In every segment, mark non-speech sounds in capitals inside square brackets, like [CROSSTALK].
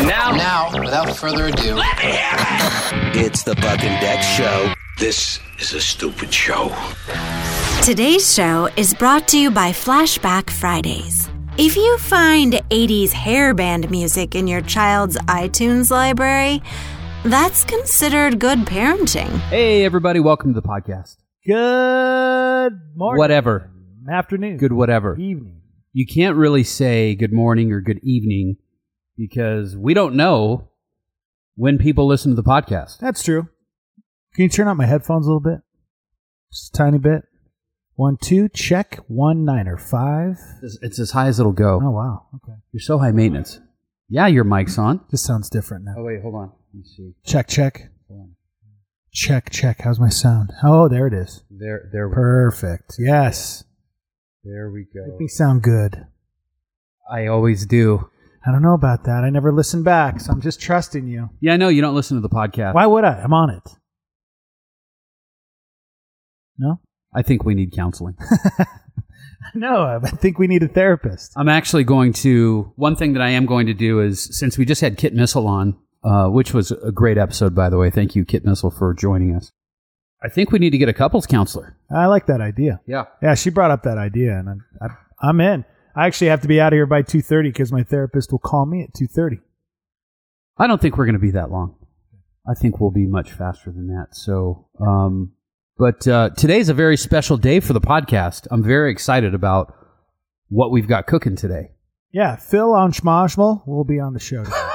And now, Now, without further ado, It's the Buck and Dex Show. This is a stupid show. Today's show is brought to you by Flashback Fridays. If you find 80s hair band music in your child's iTunes library, that's considered good parenting. Hey, everybody, welcome to the podcast. Good morning. Whatever. Afternoon. Good whatever. evening. You can't really say good morning or good evening because we don't know when people listen to the podcast. That's true. Can you turn up my headphones a little bit? Just a tiny bit. One, two, check. One, nine, or five. It's, it's as high as it'll go. Oh, wow. Okay. You're so high maintenance. Yeah, your mic's on. This sounds different now. Oh, wait, hold on. Let me see. Check, check. Hold on. Check, check. How's my sound? Oh, there it is. There, there, Perfect. Yes. there we go. Make me sound good. I always do. I don't know about that. I never listen back, so I'm just trusting you. Yeah, I know you don't listen to the podcast. Why would I? I'm on it. No? I think we need counseling. [LAUGHS] No, I think we need a therapist. I'm actually going to. One thing that I am going to do is since we just had Kit Missile on, uh, which was a great episode, by the way. Thank you, Kit Missile, for joining us. I think we need to get a couples counselor. I like that idea. Yeah. Yeah, she brought up that idea, and I'm, I'm, I'm in. I actually have to be out of here by 2.30 because my therapist will call me at 2.30. I don't think we're going to be that long. I think we'll be much faster than that. So, um, but uh, today's a very special day for the podcast. I'm very excited about what we've got cooking today. Yeah, Phil on Schmoshmal will be on the show today.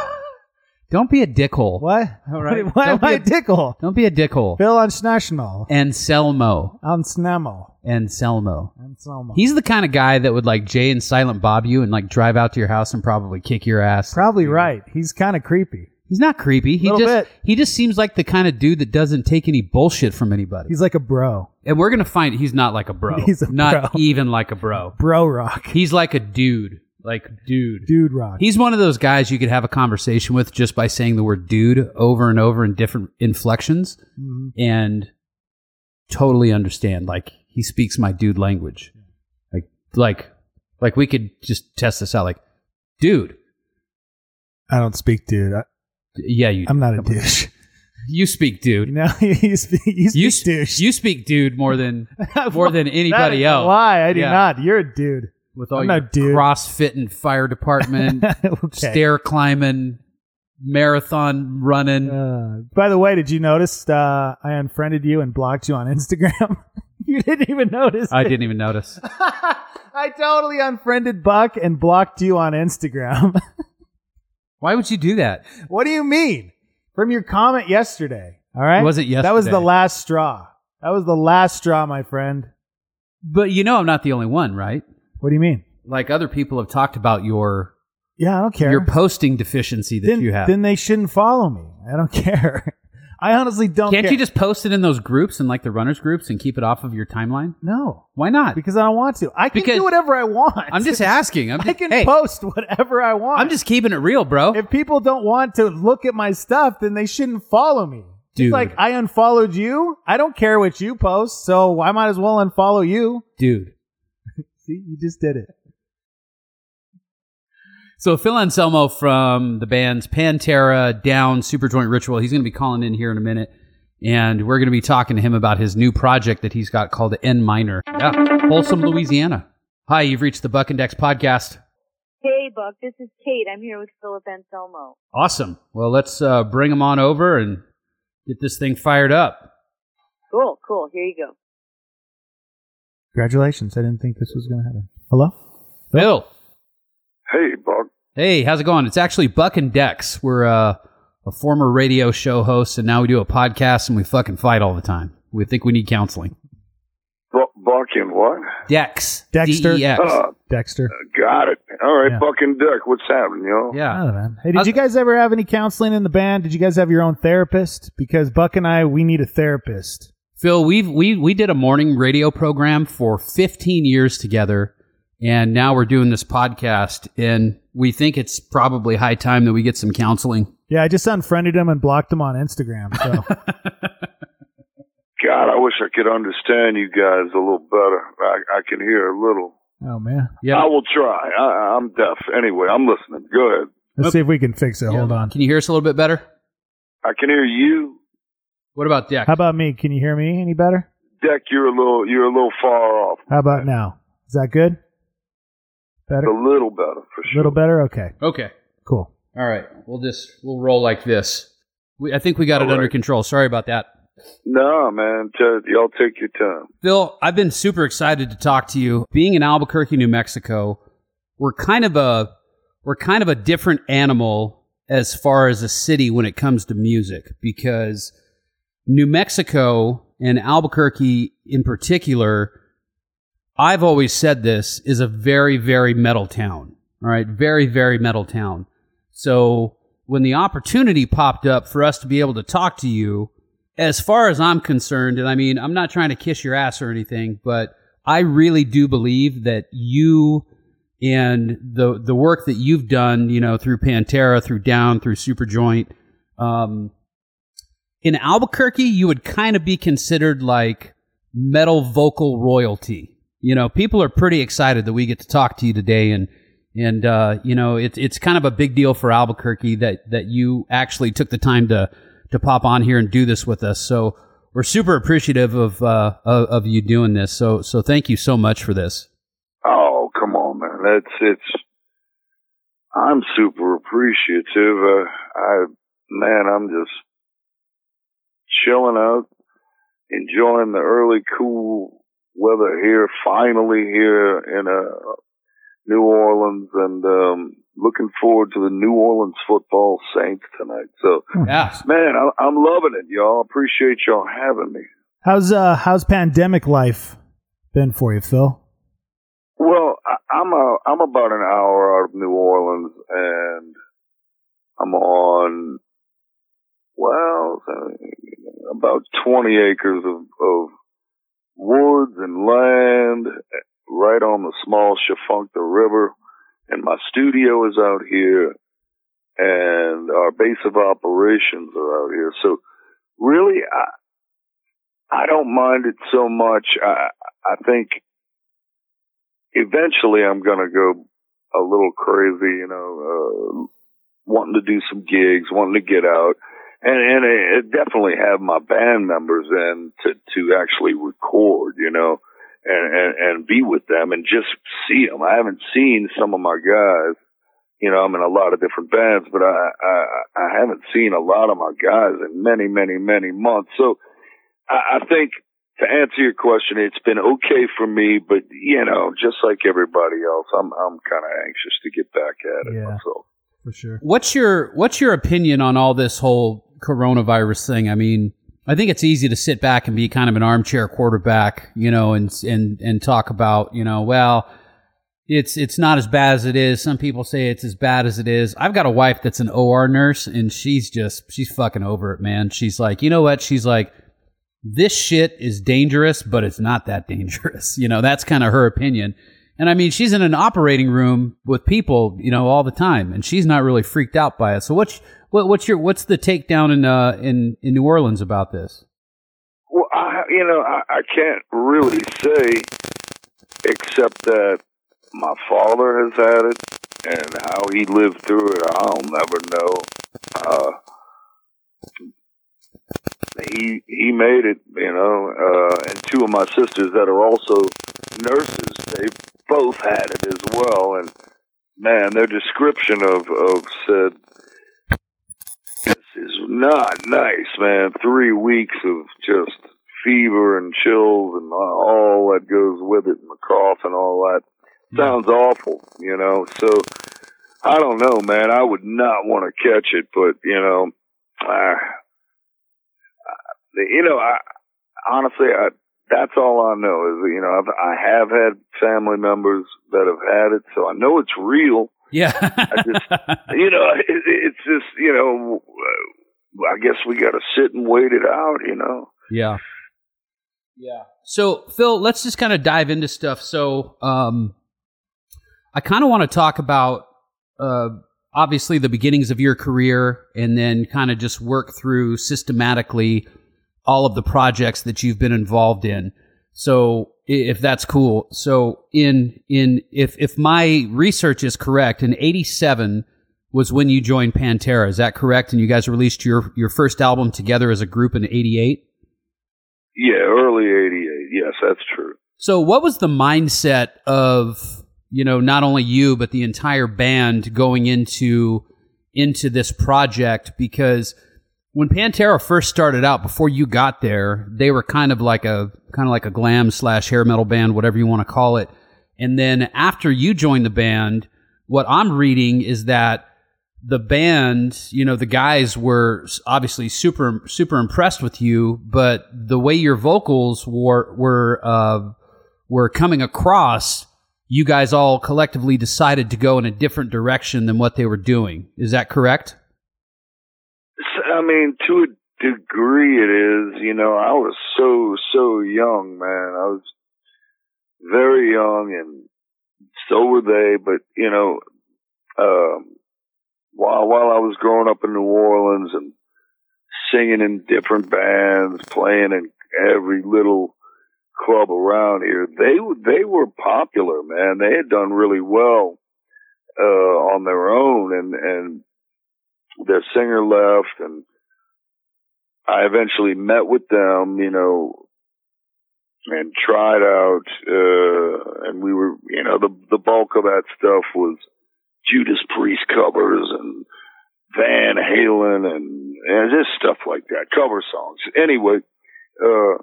Don't be a dickhole. what? All right. Why Don't am be I a- tickle? Don't be a dickhole. Phil on Schnashmal. Anselmo. On Snamo. Anselmo. Anselmo. He's the kind of guy that would like Jay and Silent Bob you and like drive out to your house and probably kick your ass. probably right. He's kind of creepy. He's not creepy. He Little just bit. he just seems like the kind of dude that doesn't take any bullshit from anybody. He's like a bro. and we're gonna find he's not like a bro. [LAUGHS] He's a not bro. even like a bro. Bro rock. He's like a dude. Like dude. Dude rock. He's one of those guys you could have a conversation with just by saying the word dude over and over in different inflections Mhm. and totally understand. Like he speaks my dude language. Like like like we could just test this out. Like, dude. I don't speak dude. I, Yeah, you I'm not a douche. You speak dude. No, [LAUGHS] you speak, you speak You, douche. you speak dude more than [LAUGHS] more than anybody else. Why? I do Yeah. not. You're a dude. With all I'm your dude. CrossFit fire department, [LAUGHS] okay. stair climbing, marathon running. Uh, by the way, did you notice uh, I unfriended you and blocked you on Instagram? [LAUGHS] you didn't even notice. I it. didn't even notice. [LAUGHS] I totally unfriended Buck and blocked you on Instagram. Why would you do that? what do you mean? From your comment yesterday. All right. Was it yesterday? That was the last straw. That was the last straw, my friend. But you know I'm not the only one, right? What do you mean? Like other people have talked about your Yeah, I don't care. your posting deficiency that then, you have. then they shouldn't follow me. I don't [LAUGHS] care. I honestly don't Can't care. you just post it in those groups and like the runners groups and keep it off of your timeline? No. Why not? Because I don't want to. I can Because- do whatever I want. I'm just [LAUGHS] asking. I'm I can hey, post whatever I want. I'm just keeping it real, bro. if people don't want to look at my stuff, then they shouldn't follow me. Dude. It's like I unfollowed you. I don't care what you post, so I might as well unfollow you. Dude. See, you just did it. So Phil Anselmo from the bands Pantera, Down, Superjoint Ritual, he's going to be calling in here in a minute, and we're going to be talking to him about his new project that he's got called En Minor. Yeah, Folsom, Louisiana. Hi, you've reached the Buck and Dex podcast. Hey, Buck. This is Kate. I'm here with Philip Anselmo. Awesome. Well, let's uh, bring him on over and get this thing fired up. Cool, cool. Here you go. Congratulations. I didn't think this was going to happen. Hello? Phil. Hey, Buck. Hey, how's it going? It's actually Buck and Dex. We're uh, a former radio show host, and now we do a podcast, and we fucking fight all the time. We think we need counseling. Bu- Buck and what? Dex. Dexter. D-E-X. Uh, Dexter. got it. All right, Yeah. Buck and Dick. What's happening, yo? Yeah. Oh, man. Hey, did How's- you guys ever have any counseling in the band? Did you guys have your own therapist? Because Buck and I, we need a therapist. Phil, we've we we did a morning radio program for 15 years together, and now we're doing this podcast, and we think it's probably high time that we get some counseling. Yeah, I just unfriended him and blocked him on Instagram. So [LAUGHS] God, I wish I could understand you guys a little better. I, I can hear a little. Oh man. Yeah. I will try. I, I'm deaf. Anyway, I'm listening. Go ahead. Let's see if we can fix it. Hold on. Can you hear us a little bit better? I can hear you, What about Deck? How about me? Can you hear me any better? Deck. You're a little you're a little far off. How about now? Is that good? Better? A little better for sure. A little better? Okay. okay. Cool. All right. We'll just we'll roll like this. We, I think we got it All under control. Sorry about that. No, man. T- y'all take your time. Phil, I've been super excited to talk to you. Being in Albuquerque, New Mexico, we're kind of a we're kind of a different animal as far as a city when it comes to music because New Mexico and Albuquerque in particular, I've always said this is a very very metal town. All right, very very metal town. So when the opportunity popped up for us to be able to talk to you, as far as I'm concerned, and I mean, I'm not trying to kiss your ass or anything, but I really do believe that you and the the work that you've done, you know, through Pantera, through Down, through Superjoint, um, in Albuquerque, you would kind of be considered like metal vocal royalty. You know, people are pretty excited that we get to talk to you today, and and uh, you know, it's it's kind of a big deal for Albuquerque that that you actually took the time to to pop on here and do this with us. So we're super appreciative of uh, of, of you doing this. So so thank you so much for this. Oh, come on, man. That's it's. I'm super appreciative. Uh, I man, I'm just chilling out, enjoying the early cool weather here. Finally here in uh, New Orleans, and um, looking forward to the New Orleans football Saints tonight. So, Yeah. man, I, I'm loving it, y'all. Appreciate y'all having me. How's uh how's pandemic life been for you, Phil? Well, I, I'm a I'm about an hour out of New Orleans, and I'm on well about 20 acres of, of woods and land right on the small Tchefuncte River, and my studio is out here, and our base of operations are out here. So, really, I I don't mind it so much. I I think eventually I'm gonna go a little crazy, you know, uh, wanting to do some gigs, wanting to get out, and and I definitely have my band members in to to actually record, you know, and and and be with them and just see them. I haven't seen some of my guys. You know, I'm in a lot of different bands, but I, I I haven't seen a lot of my guys in many, many, many months. So I, I think to answer your question, it's been okay for me, but you know, just like everybody else, I'm I'm kind of anxious to get back at it Yeah. myself. For sure. What's your What's your opinion on all this whole coronavirus thing? I mean, I think it's easy to sit back and be kind of an armchair quarterback, you know, and and and talk about, you know, well, it's it's not as bad as it is. Some people say it's as bad as it is. I've got a wife that's an OR nurse, and she's just she's fucking over it, man. She's like, you know what? She's like, this shit is dangerous, but it's not that dangerous. [LAUGHS] You know, that's kind of her opinion. And I mean, she's in an operating room with people, you know, all the time, and she's not really freaked out by it. So what's what, what's your what's the takedown in uh in in New Orleans about this? Well, I, you know, I, I can't really say except that my father has had it, and how he lived through it, I'll never know. Uh, he he made it, you know, uh, and two of my sisters that are also nurses, they both had it as well, and man, their description of of said this is not nice, man. Three weeks of just fever and chills and all that goes with it, and the cough and all that. Sounds awful, you know. So I don't know, man. I would not want to catch it, but you know, uh, you know, I honestly, I, that's all I know is you know I've, I have had family members that have had it, so I know it's real. Yeah, I just- [LAUGHS] You know, it, it's just you know, uh, I guess we got to sit and wait it out. You know. yeah, yeah. So Phil, let's just kind of dive into stuff. So, um, I kind of want to talk about uh, obviously the beginnings of your career, and then kind of just work through systematically all of the projects that you've been involved in. So if that's cool. So in in if if my research is correct, in 87 was when you joined Pantera. Is that correct? And you guys released your your first album together as a group in '88. Yeah, early '88. Yes, that's true. So, what was the mindset of you know not only you but the entire band going into into this project? Because when Pantera first started out, before you got there, they were kind of like a kind of like a glam slash hair metal band, whatever you want to call it. And then after you joined the band, what I'm reading is that the band, you know, the guys were obviously super super impressed with you, but the way your vocals were were uh, were coming across, you guys all collectively decided to go in a different direction than what they were doing. Is that correct? Mean, to a degree, it is. You know, I was so so young, man. I was very young, and so were they. But you know, um, while while I was growing up in New Orleans and singing in different bands, playing in every little club around here, they they were popular, man. They had done really well uh, on their own, and and their singer left, and I eventually met with them, you know, and tried out, uh, and we were, you know, the the bulk of that stuff was Judas Priest covers and Van Halen and, and just stuff like that, cover songs. Anyway, uh,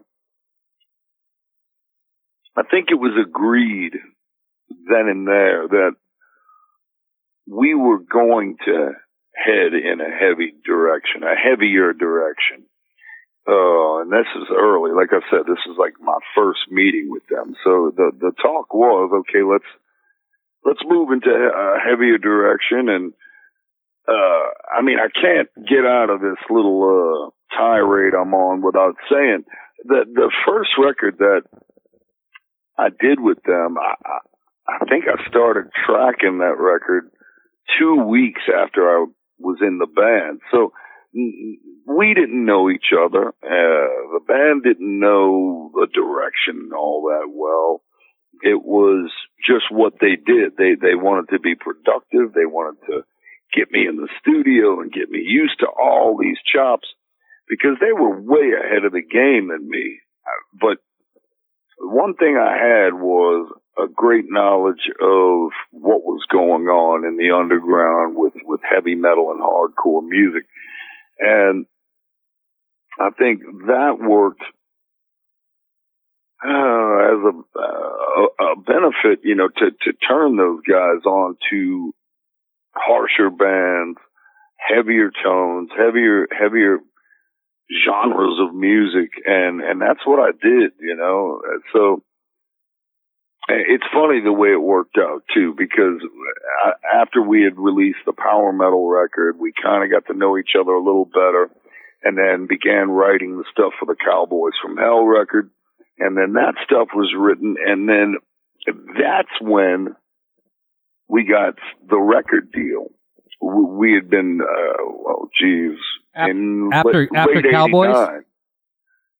I think it was agreed then and there that we were going to head in a heavy direction, a heavier direction. Uh, and this is early. Like I said, this is like my first meeting with them. So the, the talk was, okay, let's, let's move into a heavier direction. And, uh, I mean, I can't get out of this little, uh, tirade I'm on without saying that the first record that I did with them, I, I think I started tracking that record two weeks after I was in the band. So we didn't know each other. Uh, the band didn't know the direction all that well it was just what they did. They they wanted to be productive. They wanted to get me in the studio and get me used to all these chops because they were way ahead of the game than me. But one thing I had was a great knowledge of what was going on in the underground with with heavy metal and hardcore music. And I think that worked uh, as a, uh, a benefit, you know, to, to turn those guys on to harsher bands, heavier tones, heavier, heavier genres of music. And, and that's what I did, you know. So it's funny the way it worked out too, because after we had released the power metal record, we kind of got to know each other a little better and then began writing the stuff for the Cowboys from Hell record and then that stuff was written, and then that's when we got the record deal. We had been, uh, well, geez, in after late, after late Cowboys. 89.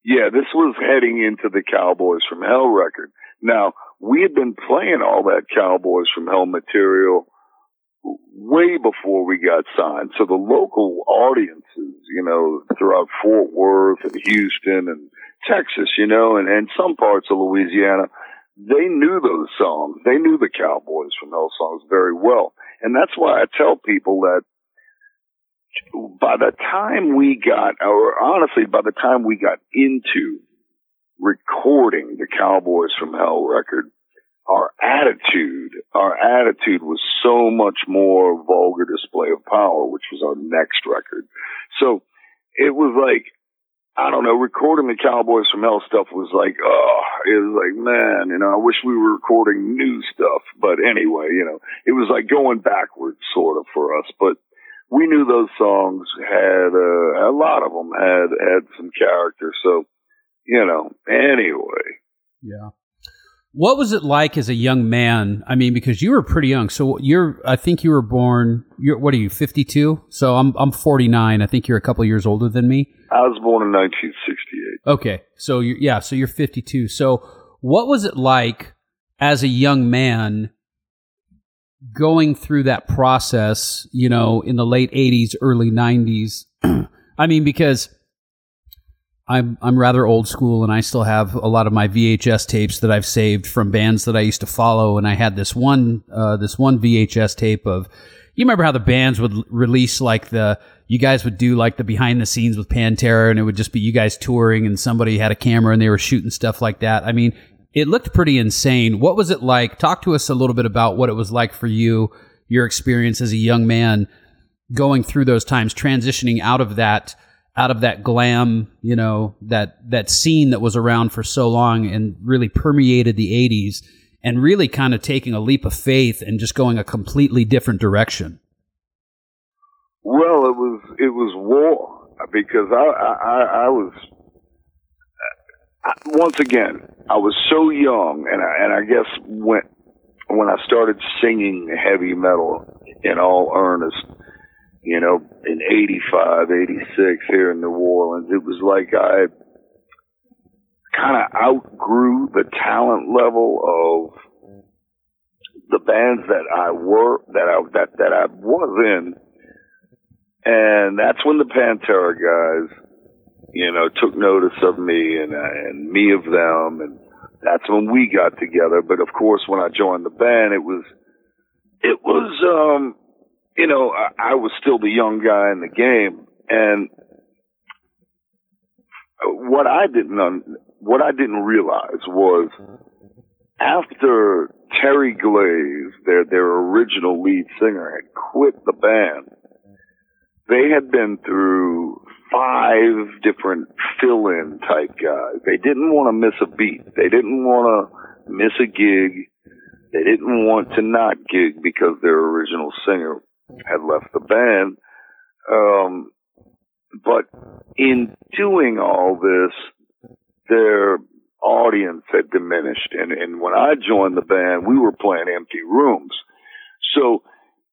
Yeah, this was heading into the Cowboys from Hell record. Now we had been playing all that Cowboys from Hell material way before we got signed. So the local audiences, you know, throughout Fort Worth and Houston and Texas, you know, and, and some parts of Louisiana, they knew those songs. They knew the Cowboys from Hell songs very well. And that's why I tell people that by the time we got, or honestly, by the time we got into recording the Cowboys from Hell record, our attitude, our attitude was so much more vulgar display of power, which was our next record. So it was like, I don't know, recording the Cowboys from Hell stuff was like, oh, it was like, man, you know, I wish we were recording new stuff. But anyway, you know, it was like going backwards sort of for us. But we knew those songs had, uh, a lot of them had, had some character. So, you know, anyway. Yeah. What was it like as a young man? I mean, because you were pretty young. So you're, I think you were born, you're, what are you, 52? So I'm, I'm 49. I think you're a couple years older than me. I was born in 1968. Okay. So you yeah, so you're 52. So what was it like as a young man going through that process, you know, in the late 80s, early 90s. [CLEARS THROAT] I mean, because I'm I'm rather old school, and I still have a lot of my VHS tapes that I've saved from bands that I used to follow. And I had this one uh, this one VHS tape of you remember how the bands would release like the you guys would do like the behind the scenes with Pantera, and it would just be you guys touring, and somebody had a camera and they were shooting stuff like that. I mean, it looked pretty insane. What was it like? Talk to us a little bit about what it was like for you, your experience as a young man going through those times, transitioning out of that out of that glam, you know, that that scene that was around for so long and really permeated the 80s and really kind of taking a leap of faith and just going a completely different direction. Well, it was it was war because I I, I was once again I was so young, and I, and I guess when when I started singing heavy metal in all earnest, you know, in 85, 86 here in New Orleans, it was like I kind of outgrew the talent level of the bands that I were that I that that I was in, and that's when the Pantera guys, you know, took notice of me and and me of them, and that's when we got together. But of course, when I joined the band, it was it was um you know I, I was still the young guy in the game, and what I didn't un- what I didn't realize was after Terry Glaze, their their original lead singer, had quit the band, they had been through five different fill-in type guys. They didn't want to miss a beat. They didn't want to miss a gig. They didn't want to not gig because their original singer had left the band. Um, but in doing all this, their audience had diminished. And, and when I joined the band, we were playing empty rooms. So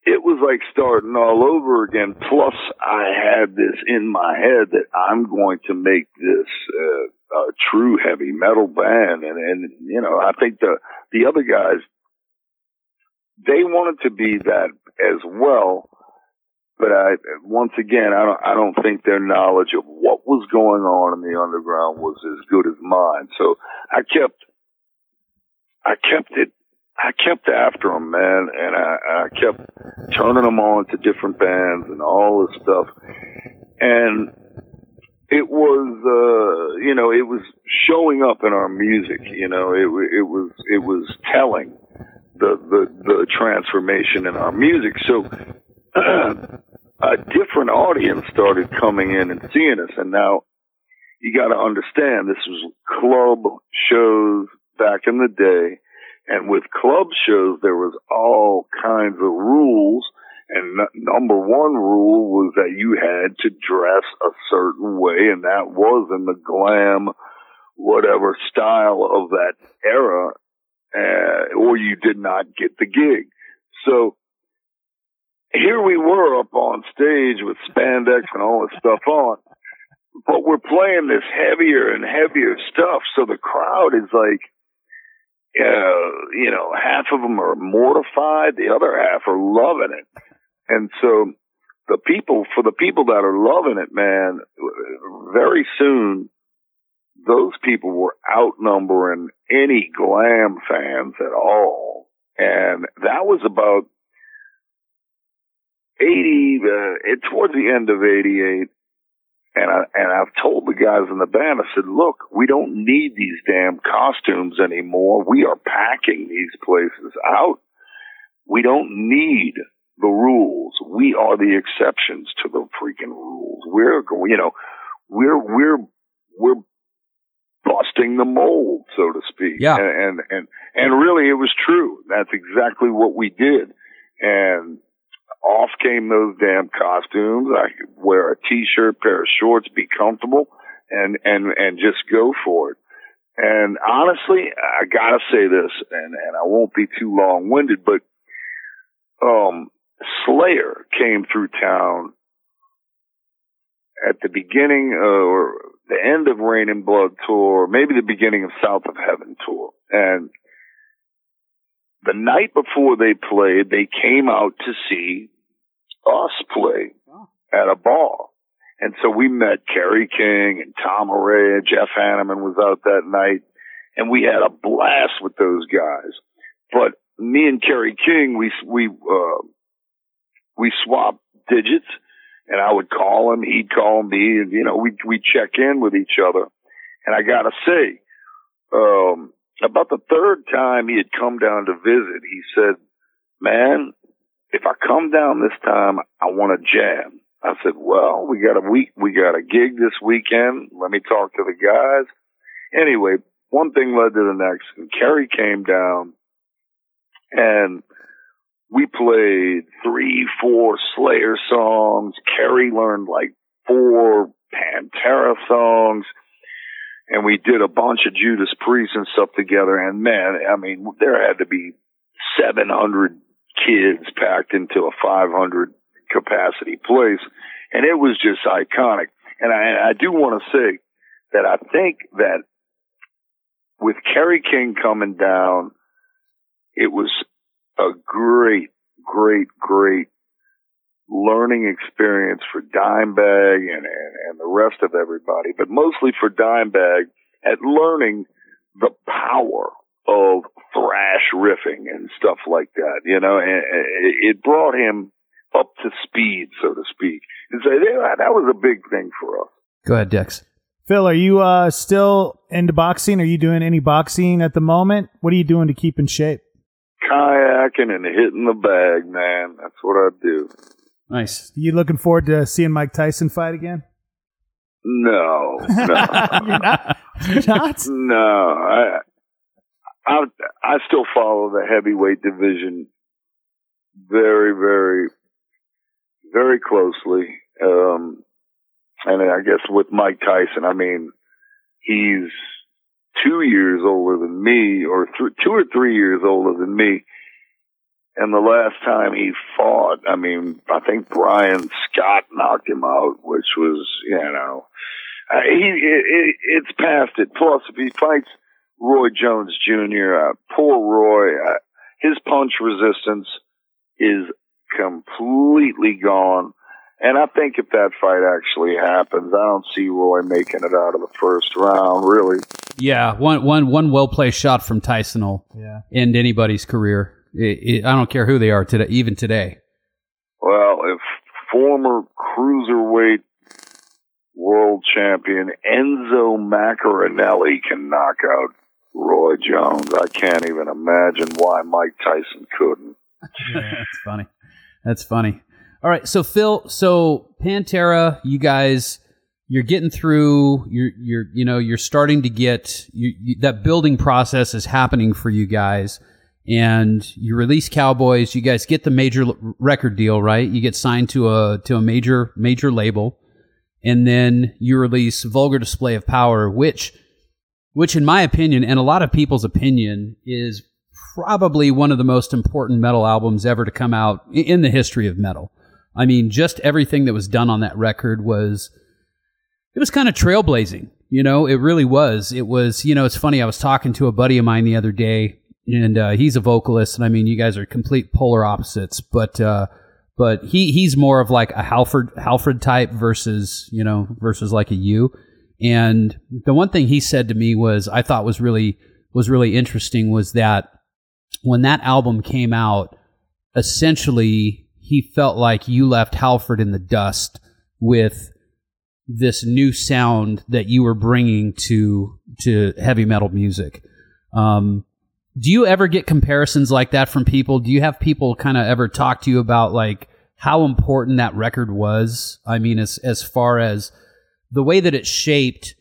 it was like starting all over again. Plus, I had this in my head that I'm going to make this uh, a true heavy metal band, and and you know, I think the the other guys they wanted to be that as well. But I, once again, I don't, I don't think their knowledge of what was going on in the underground was as good as mine. So I kept, I kept it I kept after them, man, and I, I kept turning them on to different bands and all this stuff. And it was, uh, you know, it was showing up in our music. You know, it it was it was telling the the the transformation in our music. So [CLEARS THROAT] a different audience started coming in and seeing us, and now you got to understand this was club shows back in the day and with club shows, there was all kinds of rules. And n- number one rule was that you had to dress a certain way, and that was in the glam, whatever style of that era, uh, or you did not get the gig. So here we were up on stage with spandex and all this stuff on, but we're playing this heavier and heavier stuff. So the crowd is like, uh, you know, half of them are mortified, the other half are loving it. And so the people, for the people that are loving it, man, very soon, those people were outnumbering any glam fans at all. And that was about 80, uh, towards the end of 88, and I and I've told the guys in the band, I said, look, we don't need these damn costumes anymore. We are packing these places out. We don't need the rules. We are the exceptions to the freaking rules. We're going, you know, we're we're we're busting the mold, so to speak. Yeah. And and and, and really, it was true. That's exactly what we did. And off came those damn costumes. I could wear a t-shirt, pair of shorts, be comfortable, and and and just go for it. And honestly, I gotta say this, and and I won't be too long-winded, but um, Slayer came through town at the beginning uh, or the end of Reign in Blood tour, maybe the beginning of South of Heaven tour, and the night before they played, they came out to see us play at a bar. And so we met Kerry King and Tom Araya, Jeff Hanneman was out that night, and we had a blast with those guys. But me and Kerry King, we, we, uh, we swapped digits and I would call him, he'd call me, and you know, we we check in with each other. And I gotta say, um, about the third time he had come down to visit, he said, "Man, if I come down this time, I want to jam." I said, "Well, we got a week, we got a gig this weekend. Let me talk to the guys." Anyway, one thing led to the next, and Kerry came down, and we played three, four Slayer songs. Kerry learned like four Pantera songs. And we did a bunch of Judas Priest and stuff together. And man, I mean, there had to be 700 kids packed into a 500 capacity place. And it was just iconic. And I, I do want to say that I think that with Kerry King coming down, it was a great, great, great learning experience for Dimebag and, and, and the rest of everybody, but mostly for Dimebag at learning the power of thrash riffing and stuff like that, you know, and it brought him up to speed, so to speak. And so that was a big thing for us. Go ahead, Dex. Phil, are you uh, still into boxing? Are you doing any boxing at the moment? What are you doing to keep in shape? Kayaking and hitting the bag, man. That's what I do. Nice. You looking forward to seeing Mike Tyson fight again? No, no, [LAUGHS] You're not. You're not? no. I, I, I still follow the heavyweight division very, very, very closely. Um, and I guess with Mike Tyson, I mean, he's two years older than me, or th- two or three years older than me. And the last time he fought, I mean, I think Brian Scott knocked him out, which was, you know, uh, he it, it, it's past it. Plus, if he fights Roy Jones Jr., uh, poor Roy, uh, his punch resistance is completely gone. And I think if that fight actually happens, I don't see Roy making it out of the first round, really. Yeah, one one one well placed shot from Tyson will Yeah. end anybody's career. It, it, I don't care who they are today, even today. Well, if former cruiserweight world champion Enzo Maccarinelli can knock out Roy Jones, I can't even imagine why Mike Tyson couldn't. [LAUGHS] That's funny. That's funny. All right, so Phil, so Pantera, you guys, you're getting through. You're you're you know you're starting to get you, you, that building process is happening for you guys, and you release Cowboys. You guys get the major record deal, right? You get signed to a to a major major label, and then you release Vulgar Display of Power, which which in my opinion and a lot of people's opinion is probably one of the most important metal albums ever to come out in the history of metal. I mean, just everything that was done on that record was it was kind of trailblazing. You know, it really was. It was, you know, it's funny. I was talking to a buddy of mine the other day, and uh, he's a vocalist, and I mean, you guys are complete polar opposites, but uh, but he he's more of like a Halford Halford type versus you know versus like a you. And the one thing he said to me was I thought was really was really interesting was that when that album came out, essentially he felt like you left Halford in the dust with this new sound that you were bringing to to heavy metal music. Um, do you ever get comparisons like that from people? Do you have people kind of ever talk to you about like how important that record was? I mean, as as far as the way that it shaped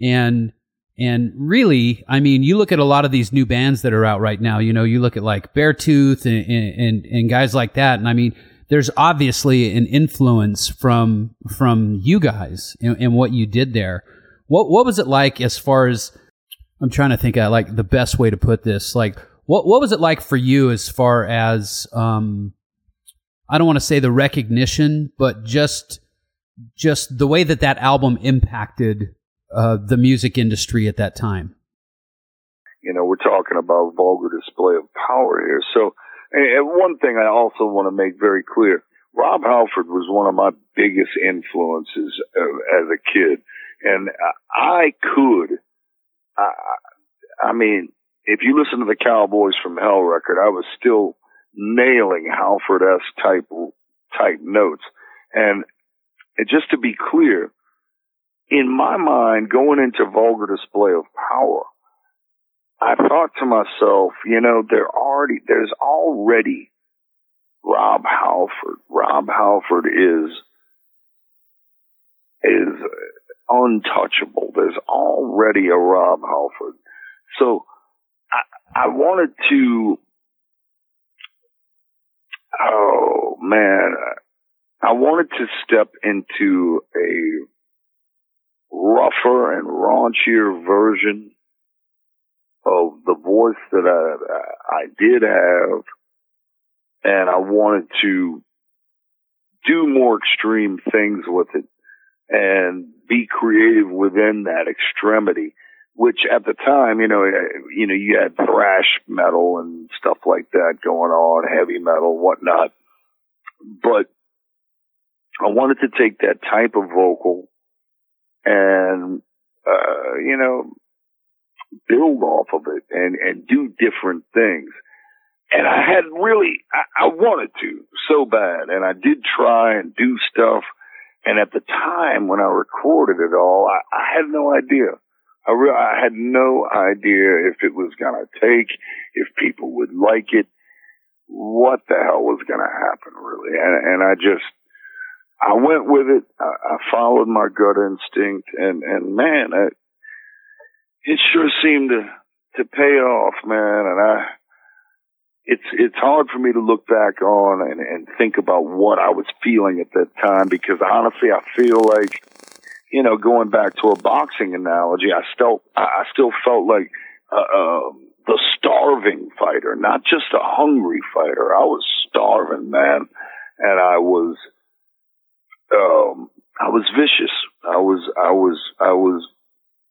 and and really, I mean, you look at a lot of these new bands that are out right now. You know, you look at like Beartooth and and, and guys like that, and I mean, there's obviously an influence from from you guys and, and what you did there. What what was it like as far as I'm trying to think of like the best way to put this. Like, what what was it like for you as far as um, I don't want to say the recognition, but just just the way that that album impacted uh, the music industry at that time. You know, we're talking about vulgar display of power here. So, and one thing I also want to make very clear. Rob Halford was one of my biggest influences uh, as a kid. And I could, I, I mean, if you listen to the Cowboys from Hell record, I was still nailing Halford-esque type, type notes. And just to be clear, in my mind, going into vulgar display of power, I thought to myself, you know, there already, there's already Rob Halford. Rob Halford is, is untouchable. There's already a Rob Halford. So I, I wanted to, oh man, I wanted to step into a rougher and raunchier version of the voice that I, I did have. And I wanted to do more extreme things with it and be creative within that extremity, which at the time, you know, you know, you had thrash metal and stuff like that going on, heavy metal, whatnot. But I wanted to take that type of vocal and, uh, you know, build off of it and, and do different things. And I had really, I, I wanted to so bad. And I did try and do stuff. And at the time when I recorded it all, I, I had no idea. I really, I had no idea if it was going to take, if people would like it, what the hell was going to happen really. And, and I just, I went with it. I, I followed my gut instinct and, and man, it, it sure seemed to, to pay off, man. And I, it's, it's hard for me to look back on and, and think about what I was feeling at that time because honestly, I feel like, you know, going back to a boxing analogy, I still, I still felt like, uh, uh, the starving fighter, not just a hungry fighter. I was starving, man. And I was, um, I was vicious. I was, I was, I was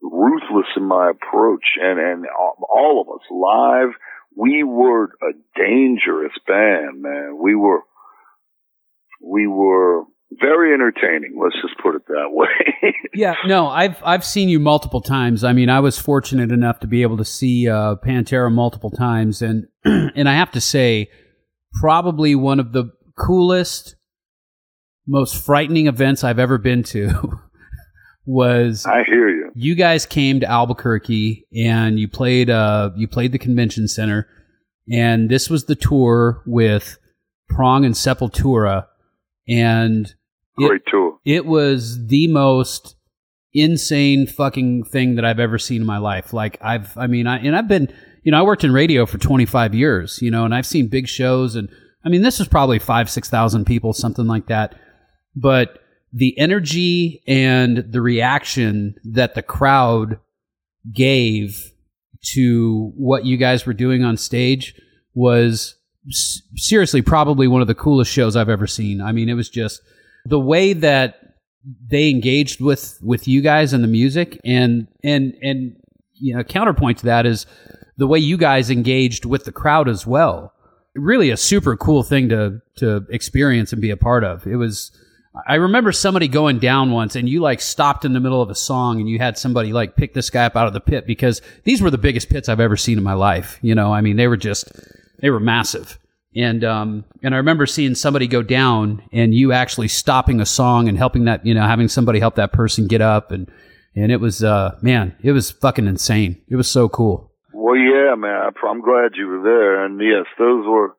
ruthless in my approach and, and all of us live, we were a dangerous band, man. We were, we were very entertaining. Let's just put it that way. [LAUGHS] yeah, no, I've I've seen you multiple times. I mean, I was fortunate enough to be able to see uh, Pantera multiple times, and [CLEARS THROAT] and I have to say, probably one of the coolest most frightening events I've ever been to [LAUGHS] was I hear you. You guys came to Albuquerque and you played uh you played the convention center and this was the tour with Prong and Sepultura and it, great tour. It was the most insane fucking thing that I've ever seen in my life. Like I've I mean I and I've been you know I worked in radio for 25 years, you know, and I've seen big shows and I mean this was probably 5 6,000 people something like that but the energy and the reaction that the crowd gave to what you guys were doing on stage was seriously probably one of the coolest shows I've ever seen. I mean, it was just the way that they engaged with with you guys and the music and and and you know counterpoint to that is the way you guys engaged with the crowd as well. Really a super cool thing to to experience and be a part of. It was I remember somebody going down once and you like stopped in the middle of a song and you had somebody like pick this guy up out of the pit because these were the biggest pits I've ever seen in my life. You know, I mean, they were just, they were massive. And, um, and I remember seeing somebody go down and you actually stopping a song and helping that, you know, having somebody help that person get up. And, and it was, uh, man, it was fucking insane. It was so cool. Well, yeah, man, I'm glad you were there. And yes, those were,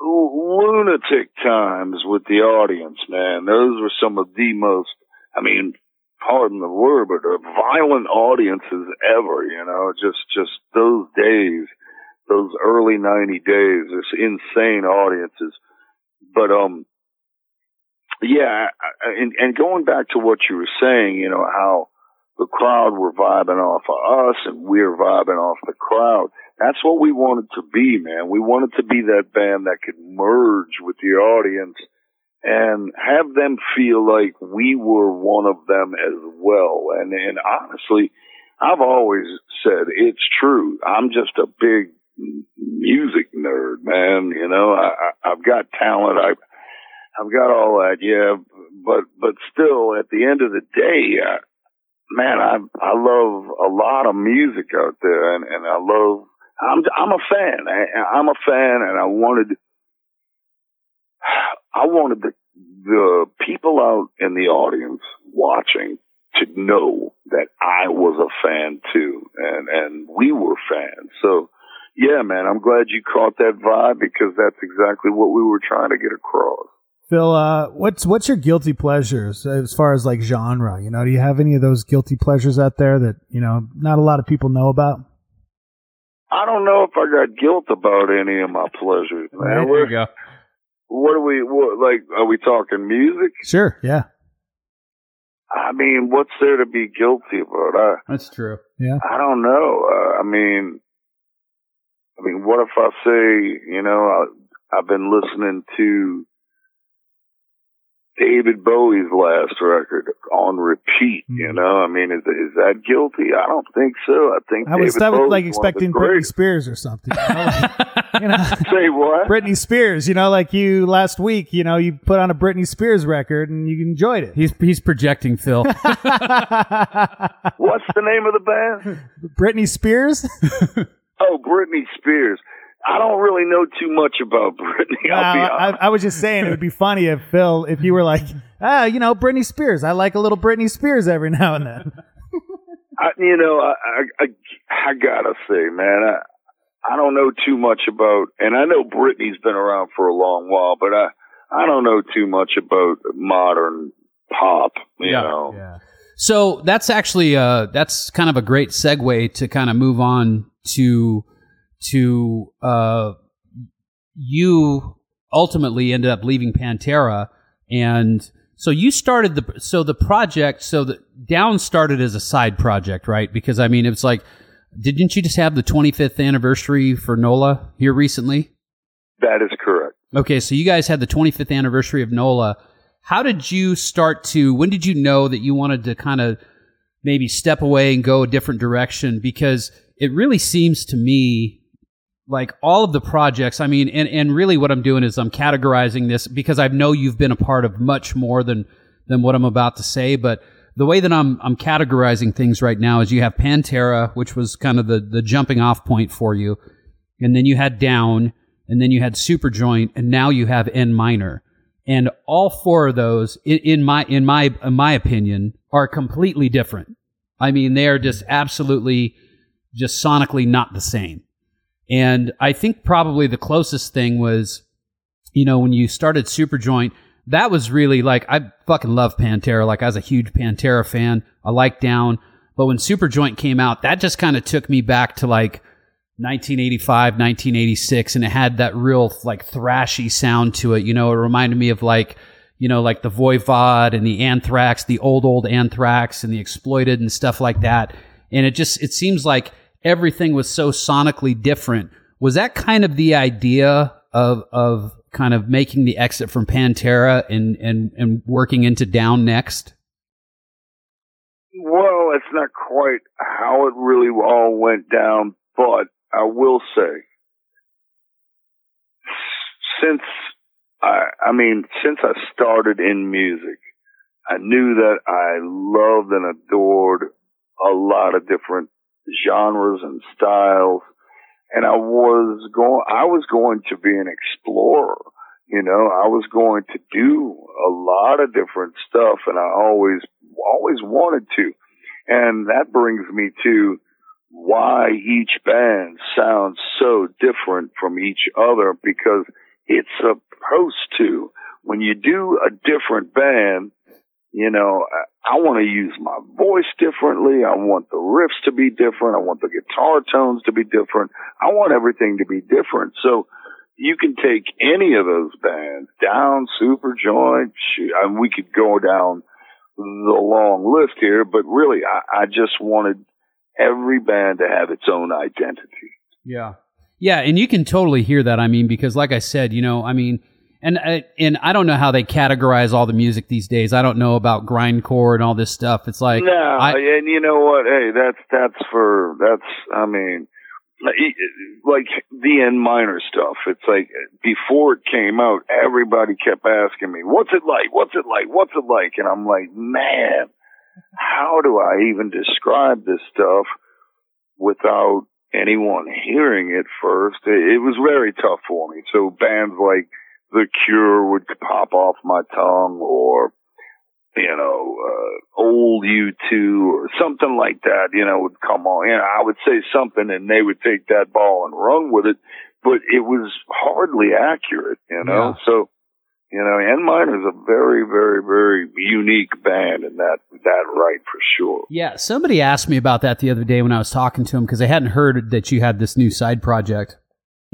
lunatic times with the audience, man. Those were some of the most, I mean, pardon the word, but violent audiences ever, you know, just, just those days, those early 90 days, this insane audiences. But, um, yeah, and, and going back to what you were saying, you know, how the crowd were vibing off of us and we're vibing off the crowd that's what we wanted to be, man. We wanted to be that band that could merge with the audience and have them feel like we were one of them as well. And, and honestly, I've always said it's true. I'm just a big music nerd, man. You know, I, I I've got talent. I I've got all that, yeah. But but still, at the end of the day, uh, man, I I love a lot of music out there, and and I love. I'm I'm a fan. I, I'm a fan, and I wanted I wanted the the people out in the audience watching to know that I was a fan too, and and we were fans. So yeah, man, I'm glad you caught that vibe because that's exactly what we were trying to get across. Phil, uh, what's what's your guilty pleasures as far as like genre? You know, do you have any of those guilty pleasures out there that you know not a lot of people know about? I don't know if I got guilt about any of my pleasures, man. There you go. What are we what, like? Are we talking music? Sure, yeah, I mean, what's there to be guilty about? I That's true. yeah. I don't know. Uh, I mean, I mean, what if I say, you know, I, I've been listening to David Bowie's last record on repeat. You Mhm. know, I mean, is is that guilty? I don't think so. I think I was David I was like one of the expecting Britney. Spears or something. You know, like, [LAUGHS] you know, Say what? Britney Spears. You know, like you last week. You know, you put on a Britney Spears record and you enjoyed it. He's he's projecting Phil. [LAUGHS] What's the name of the band? Britney Spears. [LAUGHS] Oh, Britney Spears. I don't really know too much about [LAUGHS] Britney. Uh, I'll be I. I was just saying it would be funny if Phil, if you were like, [LAUGHS] ah, you know, Britney Spears. I like a little Britney Spears every now and then. [LAUGHS] I, you know, I, I, I, I gotta say, man, I, I don't know too much about, and I know Britney's been around for a long while, but I, I don't know too much about modern pop. You Yeah. know, Yeah. So that's actually uh that's kind of a great segue to kind of move on to to uh you ultimately ended up leaving Pantera and so you started the so the project so the down started as a side project right because I mean it's like didn't you just have the 25th anniversary for NOLA here recently that is correct. Okay, so you guys had the 25th anniversary of NOLA. How did you start to, when did you know that you wanted to kind of maybe step away and go a different direction? Because it really seems to me like all of the projects, I mean, and, and really what I'm doing is I'm categorizing this because I know you've been a part of much more than, than what I'm about to say, but the way that I'm, I'm categorizing things right now is you have Pantera, which was kind of the, the jumping off point for you. And then you had Down, and then you had Superjoint, and now you have En Minor. And all four of those, in, in my in my in my opinion, are completely different. I mean, they are just absolutely, just sonically not the same. And I think probably the closest thing was, you know, when you started Superjoint, that was really like I fucking love Pantera. Like I was a huge Pantera fan. I like Down, but when Superjoint came out, that just kind of took me back to like 1985, 1986, and it had that real like thrashy sound to it. You know, it reminded me of like, you know, like the Voivod and the Anthrax, the old old Anthrax and the Exploited and stuff like that. And it just it seems like everything was so sonically different. Was that kind of the idea of of kind of making the exit from Pantera and and and working into Down next? Well, it's not quite how it really all went down, but I will say, since I, I mean, since I started in music, I knew that I loved and adored a lot of different genres and styles, and I was going, I was going to be an explorer. You know, I was going to do a lot of different stuff, and I always, always wanted to. And that brings me to why each band sounds so different from each other because it's supposed to. When you do a different band, you know, I, want to use my voice differently. I want the riffs to be different. I want the guitar tones to be different. I want everything to be different. So you can take any of those bands down, Superjoint. I mean, we could go down the long list here, but really, I, I just wanted every band to have its own identity. Yeah. Yeah, and you can totally hear that. I mean, because like I said, you know, I mean, And uh, and I don't know how they categorize all the music these days. I don't know about grindcore and all this stuff. It's like no, I, and you know what? Hey, that's that's for that's. I mean, like the En Minor stuff. It's like before it came out, everybody kept asking me, "What's it like? What's it like? What's it like?" And I'm like, man, how do I even describe this stuff without anyone hearing it first? It, it was very tough for me. So bands like the Cure would pop off my tongue or, you know, uh, old U2 or something like that, you know, would come on. You know, I would say something and they would take that ball and run with it, but it was hardly accurate, you know, Yeah. so, you know, En is a very, very, very unique band in that, that right for sure. yeah. Somebody asked me about that the other day when I was talking to him because I hadn't heard that you had this new side project.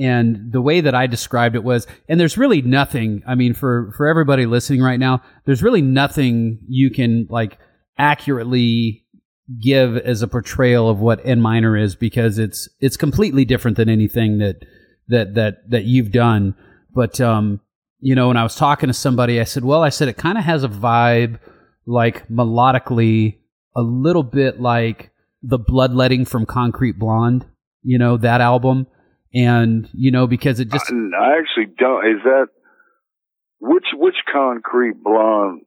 And the way that I described it was, and there's really nothing. I mean, for for everybody listening right now, there's really nothing you can like accurately give as a portrayal of what En Minor is because it's it's completely different than anything that that that that you've done. But um, you know, when I was talking to somebody, I said, "Well, I said it kind of has a vibe like melodically, a little bit like the bloodletting from Concrete Blonde, you know, that album." And you know, because it just I, I actually don't. Is that which which Concrete Blonde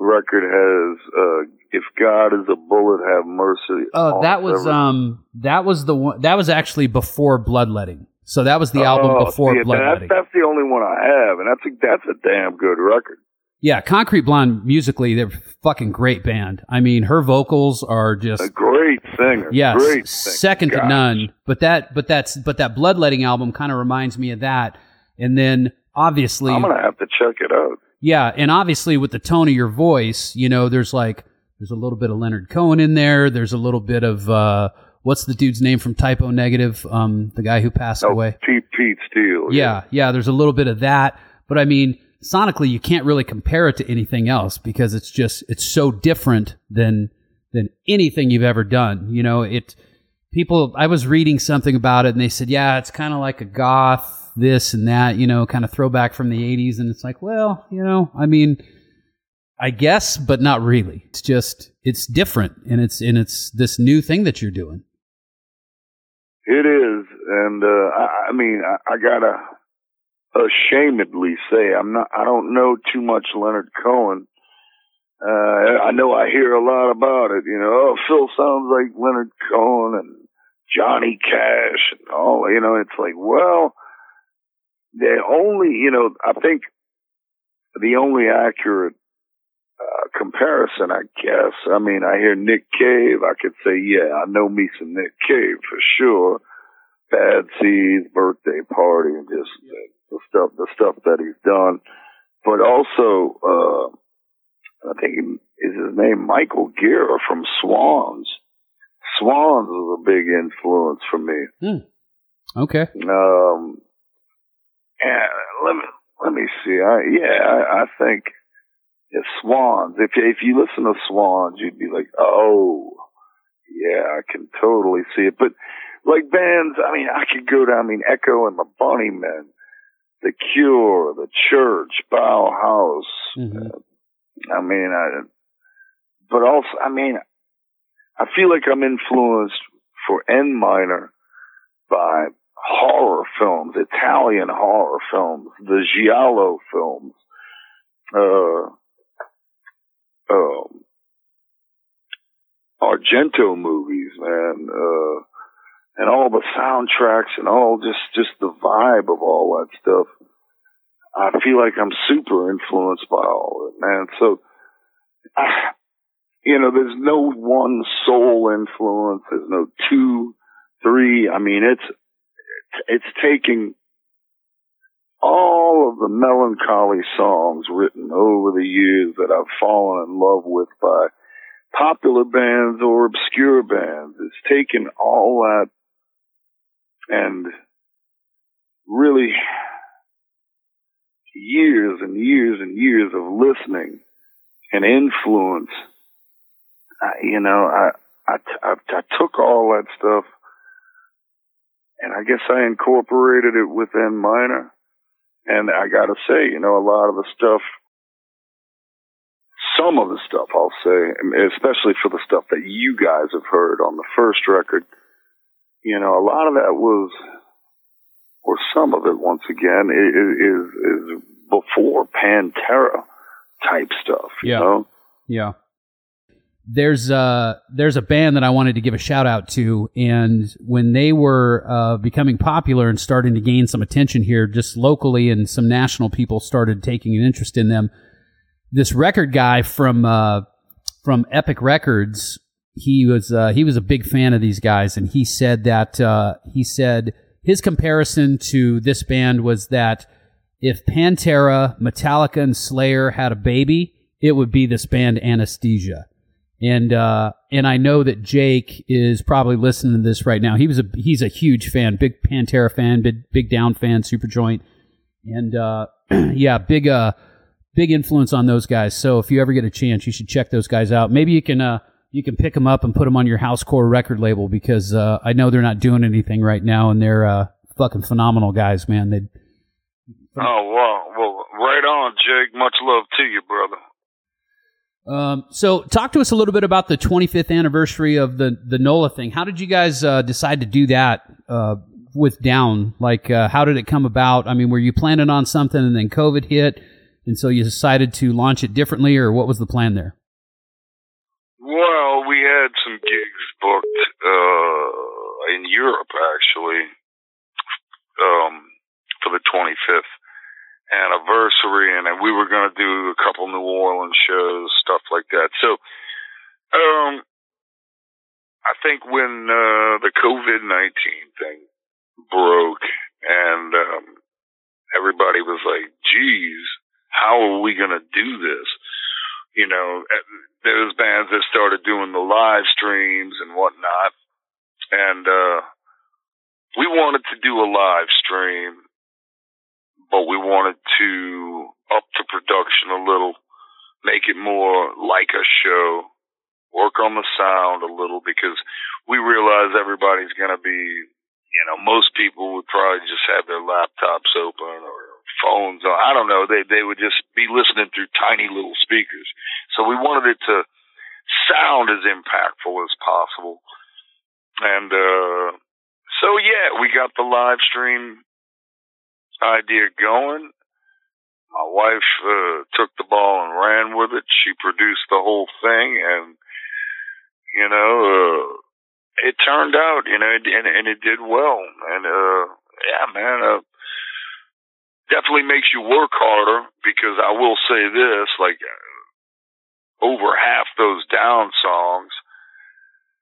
record has uh, "If God Is a Bullet, Have Mercy"? Oh, that was um that was the one that was actually before Bloodletting. So that was the album Oh, before see, Bloodletting. That's, that's the only one I have, and that's a, that's a damn good record. yeah, Concrete Blonde musically they're a fucking great band. I mean, her vocals are just great singer. yes, great singer. second to none. But that but that's but that Bloodletting album kind of reminds me of that. And then obviously I'm gonna have to check it out. Yeah, and obviously with the tone of your voice, you know, there's like there's a little bit of Leonard Cohen in there. There's a little bit of uh what's the dude's name from Type O Negative? Um the guy who passed Oh, away. Pete Pete Steele. Yeah, yeah, there's a little bit of that. But I mean, sonically you can't really compare it to anything else because it's just it's so different than than anything you've ever done. You know, it people I was reading something about it and they said, "Yeah, it's kind of like a goth this and that, you know, kind of throwback from the 80s." And it's like, "Well, you know, I mean, I guess, but not really. It's just it's different and it's and it's this new thing that you're doing." It is, and uh, I, I mean, I, I gotta ashamedly say I'm not. I don't know too much Leonard Cohen. Uh, I know I hear a lot about it. You know, oh, Phil sounds like Leonard Cohen and Johnny Cash and all. You know, it's like, well, the only, you know, I think the only accurate uh, comparison, I guess. I mean, I hear Nick Cave. I could say, yeah, I know me some Nick Cave for sure. Bad Seeds, Birthday Party, and just the, the stuff, the stuff that he's done. But also, uh, I think he- is his name Michael Gira from Swans. Swans was a big influence for me. Okay. Um, and let me let me see. I yeah, I, I think yeah, Swans. If if you listen to Swans, you'd be like, oh, yeah, I can totally see it. But like bands, I mean, I could go down. I mean, Echo and the Bunnymen, The Cure, The Church, Bauhaus. Mhm. I mean, I, but also, I mean, I feel like I'm influenced for En Minor by horror films, Italian horror films, the Giallo films, uh, um, Argento movies, man, uh, and all the soundtracks and all just, just the vibe of all that stuff. I feel like I'm super influenced by all of it, man. So, I, you know, there's no one sole influence. There's no two, three. I mean, it's, it's taking all of the melancholy songs written over the years that I've fallen in love with by popular bands or obscure bands. It's taken all that and really years and years and years of listening and influence. I, you know, I, I, I, I took all that stuff and I guess I incorporated it within minor And I got to say, you know, a lot of the stuff, some of the stuff I'll say, especially for the stuff that you guys have heard on the first record, you know, a lot of that was, or some of it once again, is, is before Pantera type stuff, you Yeah. know? Yeah. There's uh there's a band that I wanted to give a shout out to, and when they were uh, becoming popular and starting to gain some attention here, just locally, and some national people started taking an interest in them. This record guy from uh, from Epic Records, he was uh, he was a big fan of these guys, and he said that uh, he said his comparison to this band was that if Pantera, Metallica, and Slayer had a baby, it would be this band Anesthesia. And uh, and I know that Jake is probably listening to this right now. He was a he's a huge fan, big Pantera fan, big big Down fan, Superjoint, and uh, [CLEARS THROAT] yeah, big uh big influence on those guys. So if you ever get a chance, you should check those guys out. Maybe you can uh you can pick them up and put them on your housecore record label because uh, I know they're not doing anything right now, and they're uh, fucking phenomenal guys, man. They Oh, wow. Well, right on, Jake. Much love to you, brother. Um, so, talk to us a little bit about the 25th anniversary of the the NOLA thing. How did you guys uh, decide to do that uh, with Down? Like, uh, how did it come about? I mean, were you planning on something and then COVID hit, and so you decided to launch it differently, or what was the plan there? Well, we had some gigs booked uh, in Europe, actually, um, for the 25th anniversary, and we were going to do a couple New Orleans shows, stuff like that. So, um, I think when uh, the COVID 19 thing broke and um, everybody was like, geez, how are we going to do this? You know, those bands that started doing the live streams and whatnot. And, uh, we wanted to do a live stream but we wanted to up the production a little, make it more like a show, work on the sound a little because we realize everybody's going to be, you know, most people would probably just have their laptops open or phones. Or, I don't know. They, they would just be listening through tiny little speakers. So we wanted it to sound as impactful as possible. And, uh, so yeah, we got the live stream idea going. My wife uh, took the ball and ran with it. She produced the whole thing, and you know, uh, it turned out, you know, and, and it did well. And uh, yeah, man, uh, definitely makes you work harder because I will say this: like over half those down songs,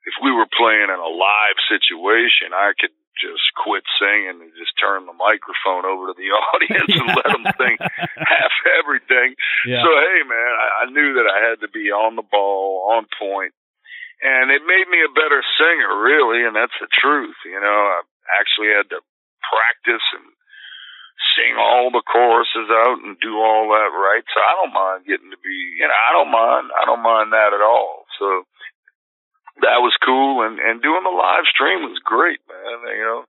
if we were playing in a live situation, I could just quit singing and just turn the microphone over to the [LAUGHS] audience and let them [LAUGHS] sing half everything. Yeah. So hey, man, I, I knew that I had to be on the ball, on point, and it made me a better singer, really, and that's the truth. You know, I actually had to practice and sing all the choruses out and do all that right. So I don't mind getting to be, you know, I don't mind, I don't mind that at all. So that was cool and and doing the live stream was great man you know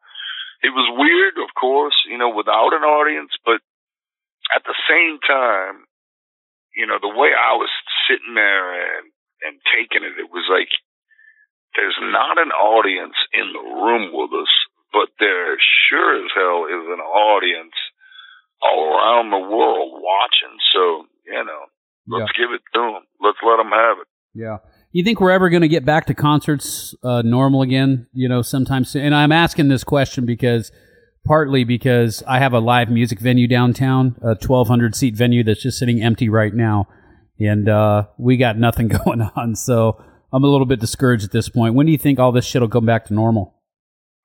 it was weird of course you know without an audience but at the same time you know the way i was sitting there and and taking it it was like there's not an audience in the room with us but there sure as hell is an audience all around the world watching so you know let's give it to them let's let them have it Yeah. You think we're ever going to get back to concerts uh, normal again? You know, sometime soon. And I'm asking this question because partly because I have a live music venue downtown, a 1,200 seat venue that's just sitting empty right now, and uh, we got nothing [LAUGHS] going on. So I'm a little bit discouraged at this point. When do you think all this shit will come back to normal?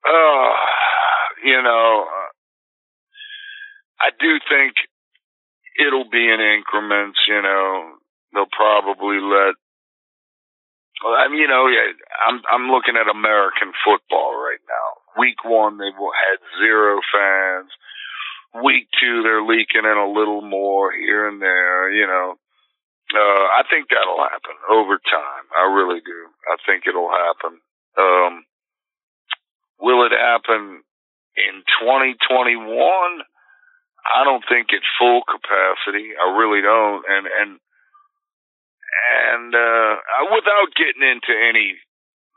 Uh, you know, I do think it'll be in increments. You know, they'll probably let. Well, I mean, you know, I'm I'm looking at American football right now. Week one, they had zero fans. Week two, they're leaking in a little more here and there. You know, uh, I think that'll happen over time. I really do. I think it'll happen. Um, will it happen in 2021? I don't think it's full capacity. I really don't. And and and uh, without getting into any